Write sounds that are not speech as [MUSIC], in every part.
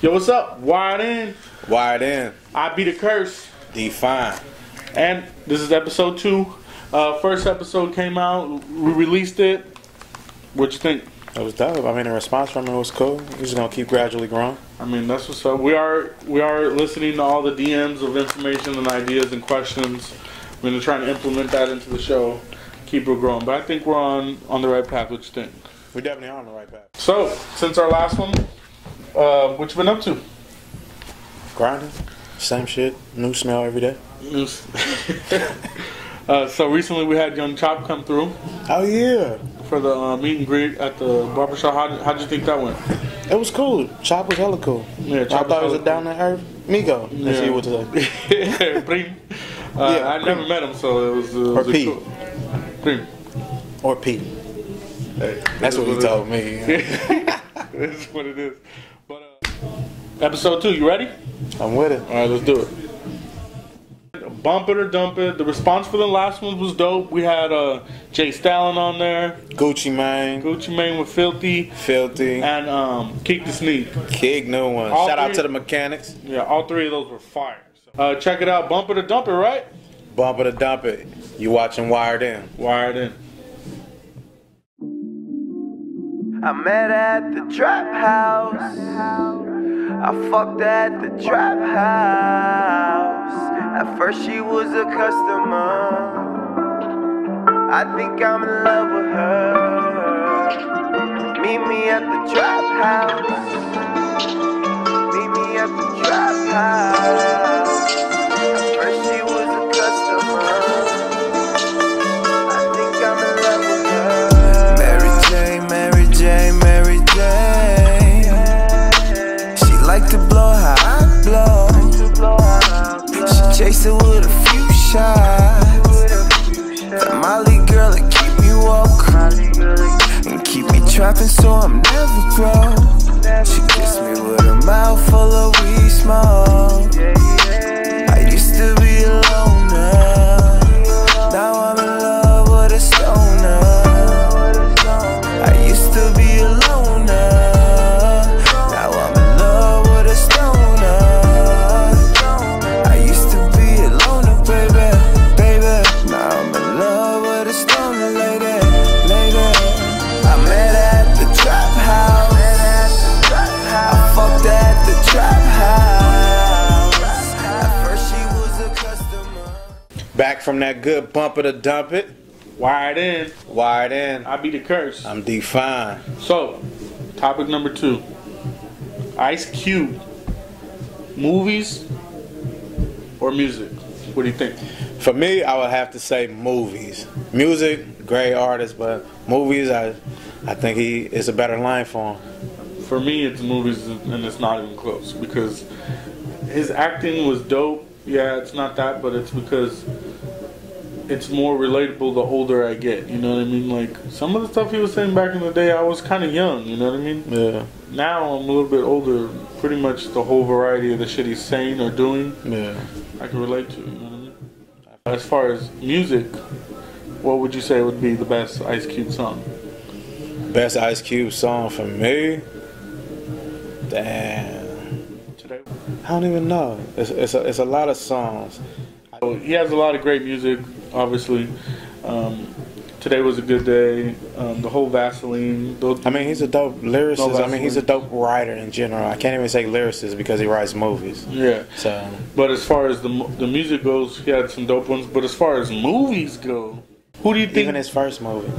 Yo, what's up? Wired in. Wired in. I be the curse. Define. And this is episode two. Uh, first episode came out. We released it. What you think? It was dope. I mean, the response from it was cool. We're just gonna keep gradually growing. I mean, that's what's up. We are we are listening to all the DMs of information and ideas and questions. We're gonna try to implement that into the show. Keep it growing. But I think we're on on the right path. What you think? We definitely are on the right path. So, since our last one, uh, what you been up to? Grinding, same shit, new smell every day. [LAUGHS] Uh, so recently we had Young Chop come through Oh yeah, for the uh, meet and greet at the barbershop. How how'd you think that went? it was cool. Chop was hella cool. Yeah, I Chop thought he was was a down to earth Migo. Yeah. As would say. [LAUGHS] Prim. Uh, Yeah, I never met him, so it was. Uh, it Or was P. cool- Prim. Or Pete. Hey, That's what he it [LAUGHS] told me. This is what it is. But episode two, you ready? I'm with it. All right, let's do it. Bump it or dump it. The response for the last one was dope. We had uh, J. Stalin on there, Gucci Mane, Gucci Mane with Filthy, Filthy, and um, Keak the Sneak. Kick New One. All Shout out to the mechanics. Yeah, all three of those were fire. So, uh, check it out. Bump it or dump it, right? Bump it or dump it. You watching Wired In. Wired in. I met at the trap house. I fucked at the trap house. At first she was a customer. I think I'm in love with her. Meet me at the trap house. Meet me at the trap house. Chase it with a few shots. That Molly girl that keep me woke and keep me trapping so I'm never broke. She kiss me with a mouth full of weed smoke. I used to be a loner. From that good bump it or dump it. Wired in. Wired In. I be the curse. I'm defined. So, topic number two Ice Cube. Movies or music? What do you think? For me, I would have to say movies. Music, great artist, but movies, I, I think he is a better line for him. For me, it's movies, and it's not even close because his acting was dope. Yeah, it's not that, but it's because it's more relatable the older I get. You know what I mean? Like some of the stuff he was saying back in the day, I was kind of young. You know what I mean? Yeah, Now I'm a little bit older. Pretty much the whole variety of the shit he's saying or doing, yeah. I can relate to. You know what I mean? As far as music, what would you say would be the best Ice Cube song? Best Ice Cube song for me? Damn. Today, I don't even know. It's, it's, a, it's a lot of songs. so he has a lot of great music. Obviously, um, today was a good day. Um, the whole Vaseline. I mean, he's a dope lyricist. No, I mean, he's a dope writer in general. I can't even say lyricist because he writes movies. yeah. So, But as far as the the music goes, he had some dope ones. But as far as movies go, who do you think? even his first movie.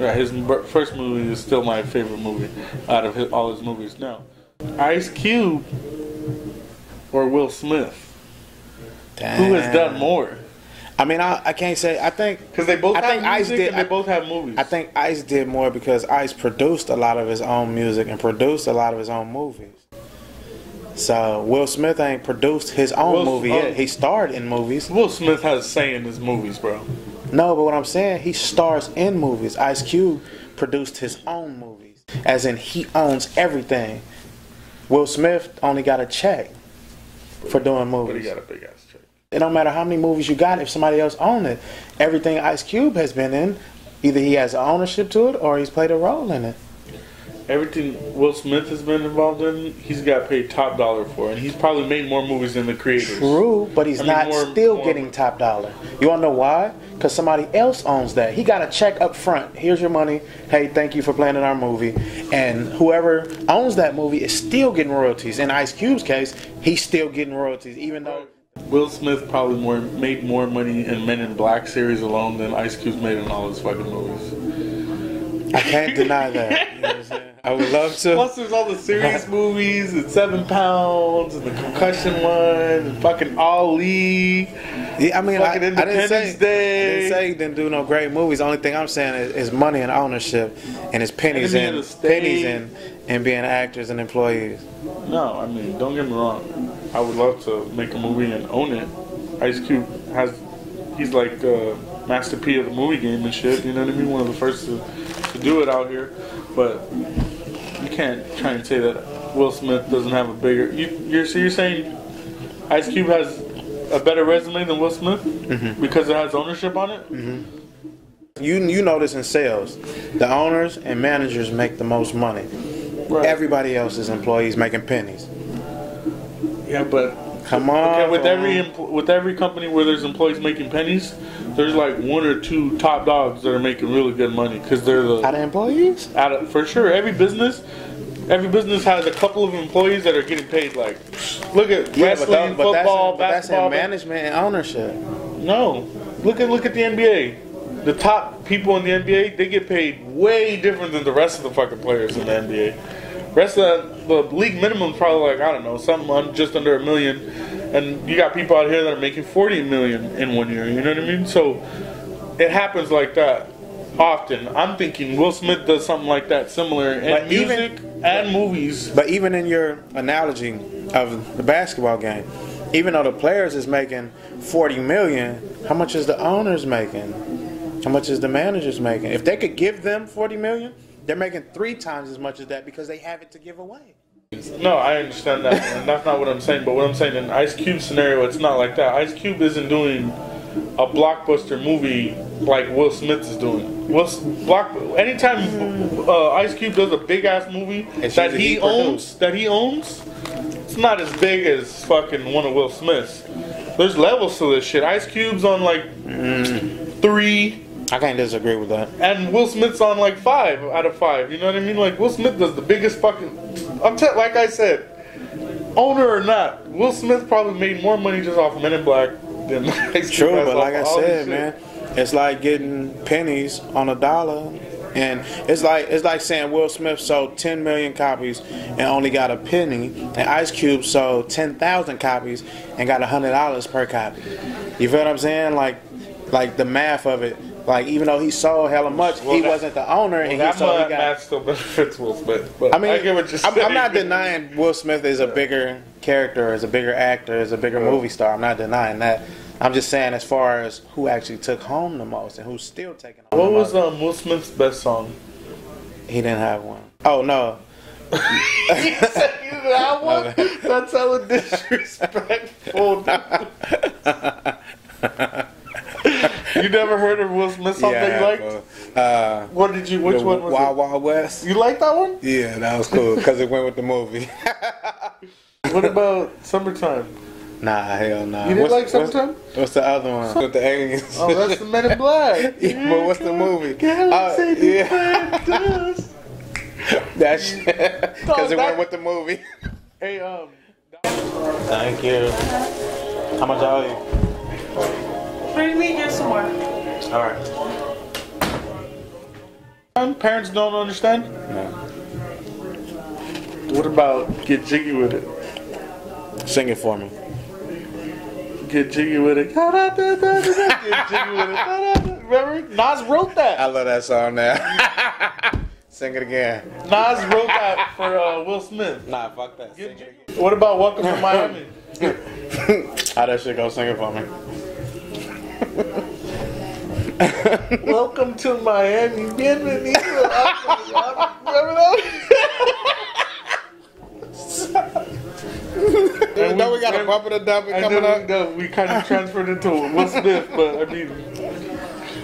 Yeah, his first movie is still my favorite movie out of his, all his movies. Now, Ice Cube or Will Smith? Who has done more? I mean, I, I can't say. I think Because they both I have think Ice did- they I- both have movies. I think Ice did more because Ice produced a lot of his own music and produced a lot of his own movies. So Will Smith ain't produced his own Will- movie oh. yet. He starred in movies. Will Smith has a say in his movies, bro. No, but what I'm saying, he stars in movies. Ice Cube produced his own movies, as in he owns everything. Will Smith only got a check for doing movies. But he got a big ass check. It don't matter how many movies you got if somebody else owned it. Everything Ice Cube has been in, either he has ownership to it or he's played a role in it. everything Will Smith has been involved in, he's got paid top dollar for, and he's probably made more movies than the creators. True, but he's I mean, not more- still more- getting top dollar. You wanna know why? Because somebody else owns that. He got a check up front. Here's your money. Hey, thank you for playing in our movie. And whoever owns that movie is still getting royalties. In Ice Cube's case, he's still getting royalties, even though. Will Smith probably more made more money in Men in Black series alone than Ice Cube's made in all his fucking movies. I can't deny that. You know? I would love to. Plus, there's all the serious movies and Seven Pounds and the Concussion one and fucking Ali. Yeah, I mean, I, I didn't say, Independence Day. I didn't say he didn't do no great movies. The only thing I'm saying is, is money and ownership, and his pennies and State. pennies and and being actors and employees. No, I mean, don't get me wrong. I would love to make a movie and own it. Ice Cube has, he's like uh, Master P of the movie game and shit. You know what I mean? One of the first to, to do it out here. But you can't try and say that Will Smith doesn't have a bigger. You, you're so you're saying Ice Cube has a better resume than Will Smith because it has ownership on it. You you know this in sales, the owners and managers make the most money. Right. Everybody else's employees making pennies. Yeah, but Come on. Okay, with every empl- with every company where there's employees making pennies, there's like one or two top dogs that are making really good money because they're the out of employees. out of for sure every business. Every business has a couple of employees that are getting paid. Like, look at Yeah, wrestling, but, that, but, that's, football, in, but that's basketball. in management and ownership. No, look at look at the NBA. The top people in the NBA they get paid way different than the rest of the fucking players in the NBA. Rest of the, the league minimum is probably like I don't know something just under a million, and you got people out here that are making forty million in one year. You know what I mean? So it happens like that often. I'm thinking Will Smith does something like that similar in But even- music and movies. But even in your analogy of the basketball game, even though the players is making forty million, how much is the owners making? How much is the managers making? If they could give them forty million, they're making three times as much as that because they have it to give away. No, I understand that, and that's not what I'm saying. But what I'm saying in Ice Cube scenario, it's not like that. Ice Cube isn't doing a blockbuster movie like Will Smith is doing. Will block anytime uh, Ice Cube does a big ass movie It's that he he owns, that he owns, it's not as big as fucking one of Will Smith's. There's levels to this shit. Ice Cube's on like three. I can't disagree with that. And Will Smith's on like five out of five. You know what I mean? Like Will Smith does the biggest fucking. I'm te- like I said, owner or not, Will Smith probably made more money just off Men in Black than [LAUGHS] Cube True, but like I said, man, it's like getting pennies on a dollar. And it's like it's like saying Will Smith sold 10 million copies and only got a penny, and Ice Cube sold 10,000 copies and got hundred dollars per copy. You feel what I'm saying? Like, like the math of it. Like even though he sold hella much, Well, he that- wasn't the owner, and That he sold. He got, still benefits Will Smith. But I mean, I you're I'm. I'm not denying Will Smith is a bigger character, is a bigger actor, is a bigger movie star. I'm not denying that. I'm just saying as far as who actually took home the most and who's still taking home What the was um, Will Smith's best song? he didn't have one. Oh no. [LAUGHS] he said you didn't have one. That's hella disrespectful. [LAUGHS] [LAUGHS] you never heard of Will Smith song that you liked? uh, What did you? Which the one was Wild it? Wild West. You like that one? Yeah, that was cool because it went with the movie. [LAUGHS] What about Summertime? nah, hell nah. You didn't like Summertime? What's, what's the other one with the aliens? Oh, that's the Men in Black. [LAUGHS] Yeah, but what's the movie? Uh, Galaxy yeah. Defenders. [LAUGHS] that shit. Because it that- went with the movie. Hey, um, Thank you. How much are you? Bring me just some more. All right. um, parents don't understand. What about get jiggy with it? Sing it for me. Get jiggy with it. Get jiggy with it. Remember, Nas wrote that. I love that song now. [LAUGHS] Sing it again. Nas wrote that for uh, Will Smith. Nah, fuck that. Sing it again. What about Welcome to [LAUGHS] Miami? How that shit go? Sing it for me. Welcome to Miami. Bienvenido. a Miami. Remember that? And Don't we got a bumper to dump it And coming then up? we, uh, we kind of transferred into Will Smith, but I mean,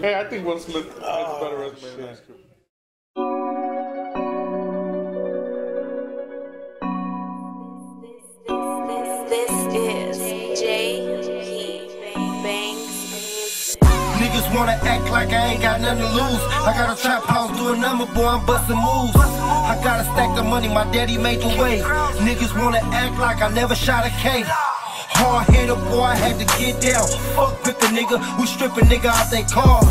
hey, I think Will Smith has a better resume than Ice Cube. Wanna act like I ain't got nothing to lose. I got a trap house doing number, boy, I'm busting moves. I gotta stack the money, my daddy made the way. Niggas wanna act like I never shot a K. Hard headed boy, I had to get down. Fuck with the nigga, we strip a nigga out they car.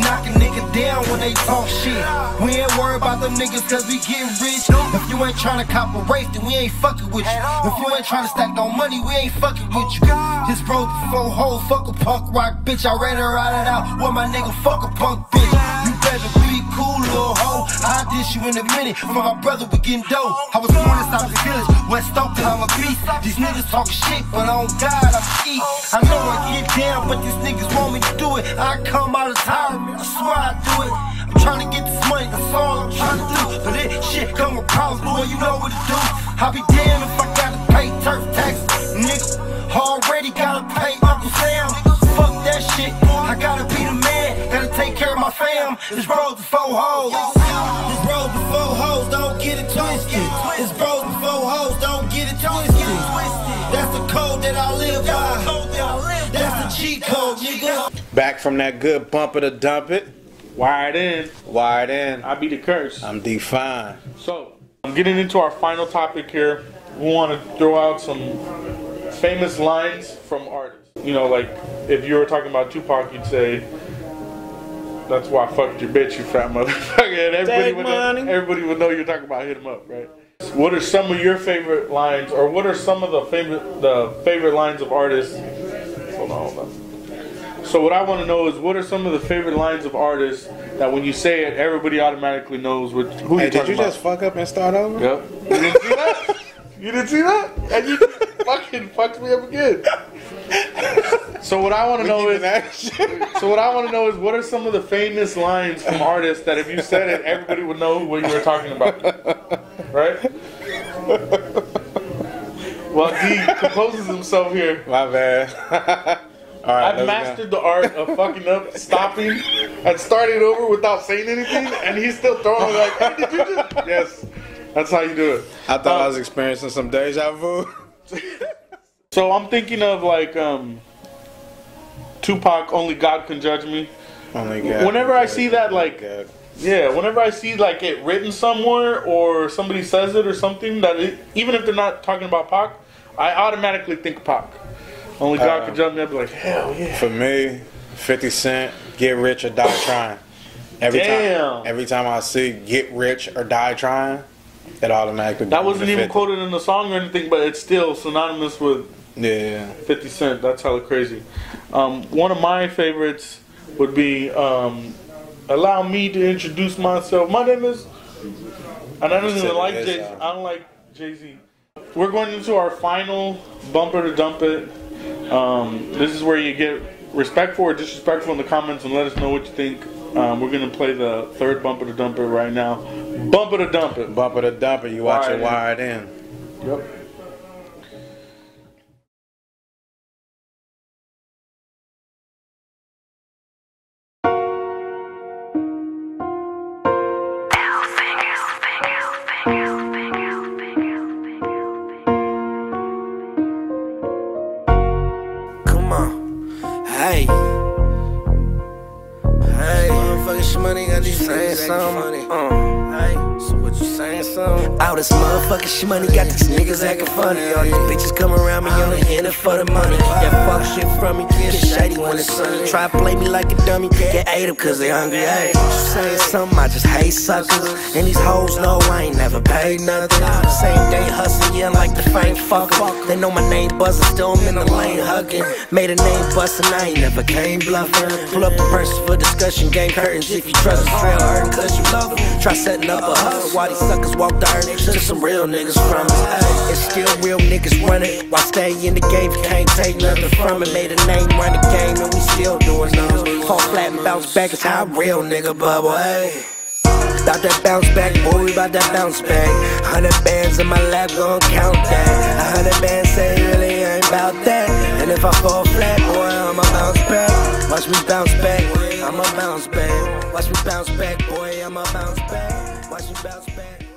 Knock a nigga down when they talk shit. We ain't worried about them niggas cause we getting rich. If you ain't tryna cop a race, then we ain't fucking with you. If you ain't tryna stack no money, we ain't fucking with you. This bro four hoes, fuck a punk rock bitch. I ran her out out with my nigga, fuck a punk bitch. You better be cool, little hoe. I'll dish you in a minute. For my brother, we getting dope. I was born inside the village, West Oakland, I'm a beast. These niggas talk shit, but on God, I'm eat. I know I get down, but these niggas want me to do it. I come out of retirement, I swear I do it. I'm trying to get this money, that's all I'm trying to do. But this shit come with problems, boy, you know what to do. I'll be damned if I gotta pay turf taxes, nigga. Already gotta pay my fam. This road to four hoes. This road to four hoes, don't get it twisted. This road to four hoes, don't get it twisted. That's the code that I live by. That's the cheat code, nigga. Back from that good bumper to dump it. Wired in. Wired in. I be the curse. I'm defined. So, I'm getting into our final topic here. We want to throw out some famous lines from artists. You know, like if you were talking about Tupac, you'd say, "That's why I fucked your bitch, you fat motherfucker." [LAUGHS] And everybody Take would money. know, everybody would know you're talking about hit him up, right? What are some of your favorite lines, or what are some of the favorite the favorite lines of artists? Hold on, hold on. So what I want to know is what are some of the favorite lines of artists that when you say it, everybody automatically knows what, who Hey, you're talking about. did you about? just fuck up and start over? Yep. [LAUGHS] You didn't see that? You didn't see that? And you [LAUGHS] fucking fucked me up again. So what I want to know is [LAUGHS] so what I want to know is what are some of the famous lines from artists that if you said it, everybody would know what you were talking about, right? Well, he composes himself here. My bad. [LAUGHS] All right, I've let's go. mastered the art of fucking up, stopping, and starting over without saying anything, and he's still throwing like, hey, did you just? Yes, that's how you do it. I thought I Um, was experiencing some deja vu. [LAUGHS] So I'm thinking of like um, Tupac. Only God can judge me. Only God. Whenever I see that, like, God. yeah, whenever I see like it written somewhere or somebody says it or something that it, even if they're not talking about Pac, I automatically think Pac. Only God Uh, can judge me. I'd be like, hell yeah. For me, 50 Cent, Get Rich or Die Trying. Every Damn. time, every time I see Get Rich or Die Trying, it automatically. That wasn't even 50. quoted in the song or anything, but it's still synonymous with Yeah. 50 Cent. That's hella crazy. Um, one of my favorites would be um, Allow me to introduce myself. My name is. And I don't even like Jay. I don't like Jay Z. We're going into our final bumper to dump it. Um, this is where you get respectful or disrespectful in the comments and let us know what you think. Um, we're gonna play the third bumper to dump it right now. Bumper to dump it. Bumper to dump it, you watch it Wired wired in. Yep. Come on. Hey. Hey. Motherfucking shmoney got you saying something. Uh. This motherfucking shmoney got these niggas acting funny. All these bitches come around me only in it for the money. Yeah, fuck shit from me. Get shady when it's sunny. Try to play me like a dummy. Get ate 'em cause they hungry. Hey. you Saying something, I just hate suckers. And these hoes know I ain't never paid nothing. Same day hustling, yeah, like the faint fucker. They know my name buzzing, still I'm in the lane hugging. Made a name busting, I ain't never came bluffing. Pull up a person for discussion, game curtains. If you trust trail hurting, cause you love 'em. Try setting up a hustle while these suckers walk the earth. Took some real niggas from us. Ay, It's still real niggas running. While stay in the game, can't take nothing from it. Made a name, run the game, and we still doing those. Fall flat and bounce back, it's how real nigga bubble. Hey. About that bounce back, boy, we about that bounce back. Hundred bands in my lap, gon' count that. A hundred bands say really ain't about that. And if I fall flat, boy, I'ma bounce back. Watch me bounce back, I'ma bounce back. Watch me bounce back, boy, I'ma bounce back. Watch me bounce back.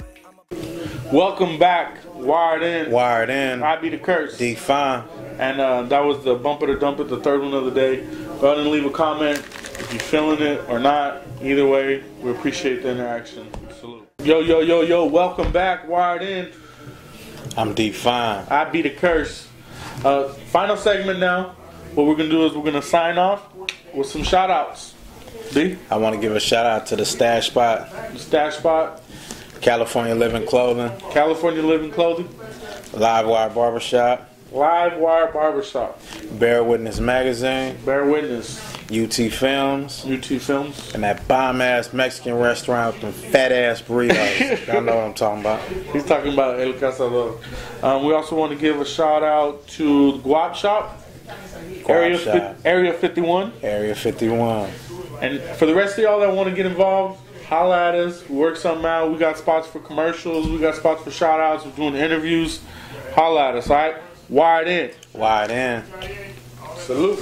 Welcome back, Wired In. Wired in. I be the curse. Define. And uh, that was the bumper to dump it, the third one of the day. Go ahead and leave a comment. If you're feeling it or not, either way, we appreciate the interaction. Salute. Yo, yo, yo, yo, welcome back, Wired In. I'm deep fine. I be the curse. Uh, final segment now. What we're gonna do is we're gonna sign off with some shout outs. D, I want to give a shout out to the Stash Spot, the stash spot, California Living Clothing, California Living Clothing, Live Wire Barbershop, Live Wire Barbershop, Bear Witness Magazine, Bear Witness, UT Films, UT Films. and that bomb ass Mexican restaurant with them fat ass burritos. [LAUGHS] Y'all know what I'm talking about. He's talking about El Cazador. Um, we also want to give a shout out to the Guap Shop, Area, Shop. fif- Area 51. Area 51. And for the rest of y'all that want to get involved, holla at us. We work something out. We got spots for commercials. We got spots for shout outs. We're doing interviews. Holla at us, all right? Wired in. Wide in. Salute.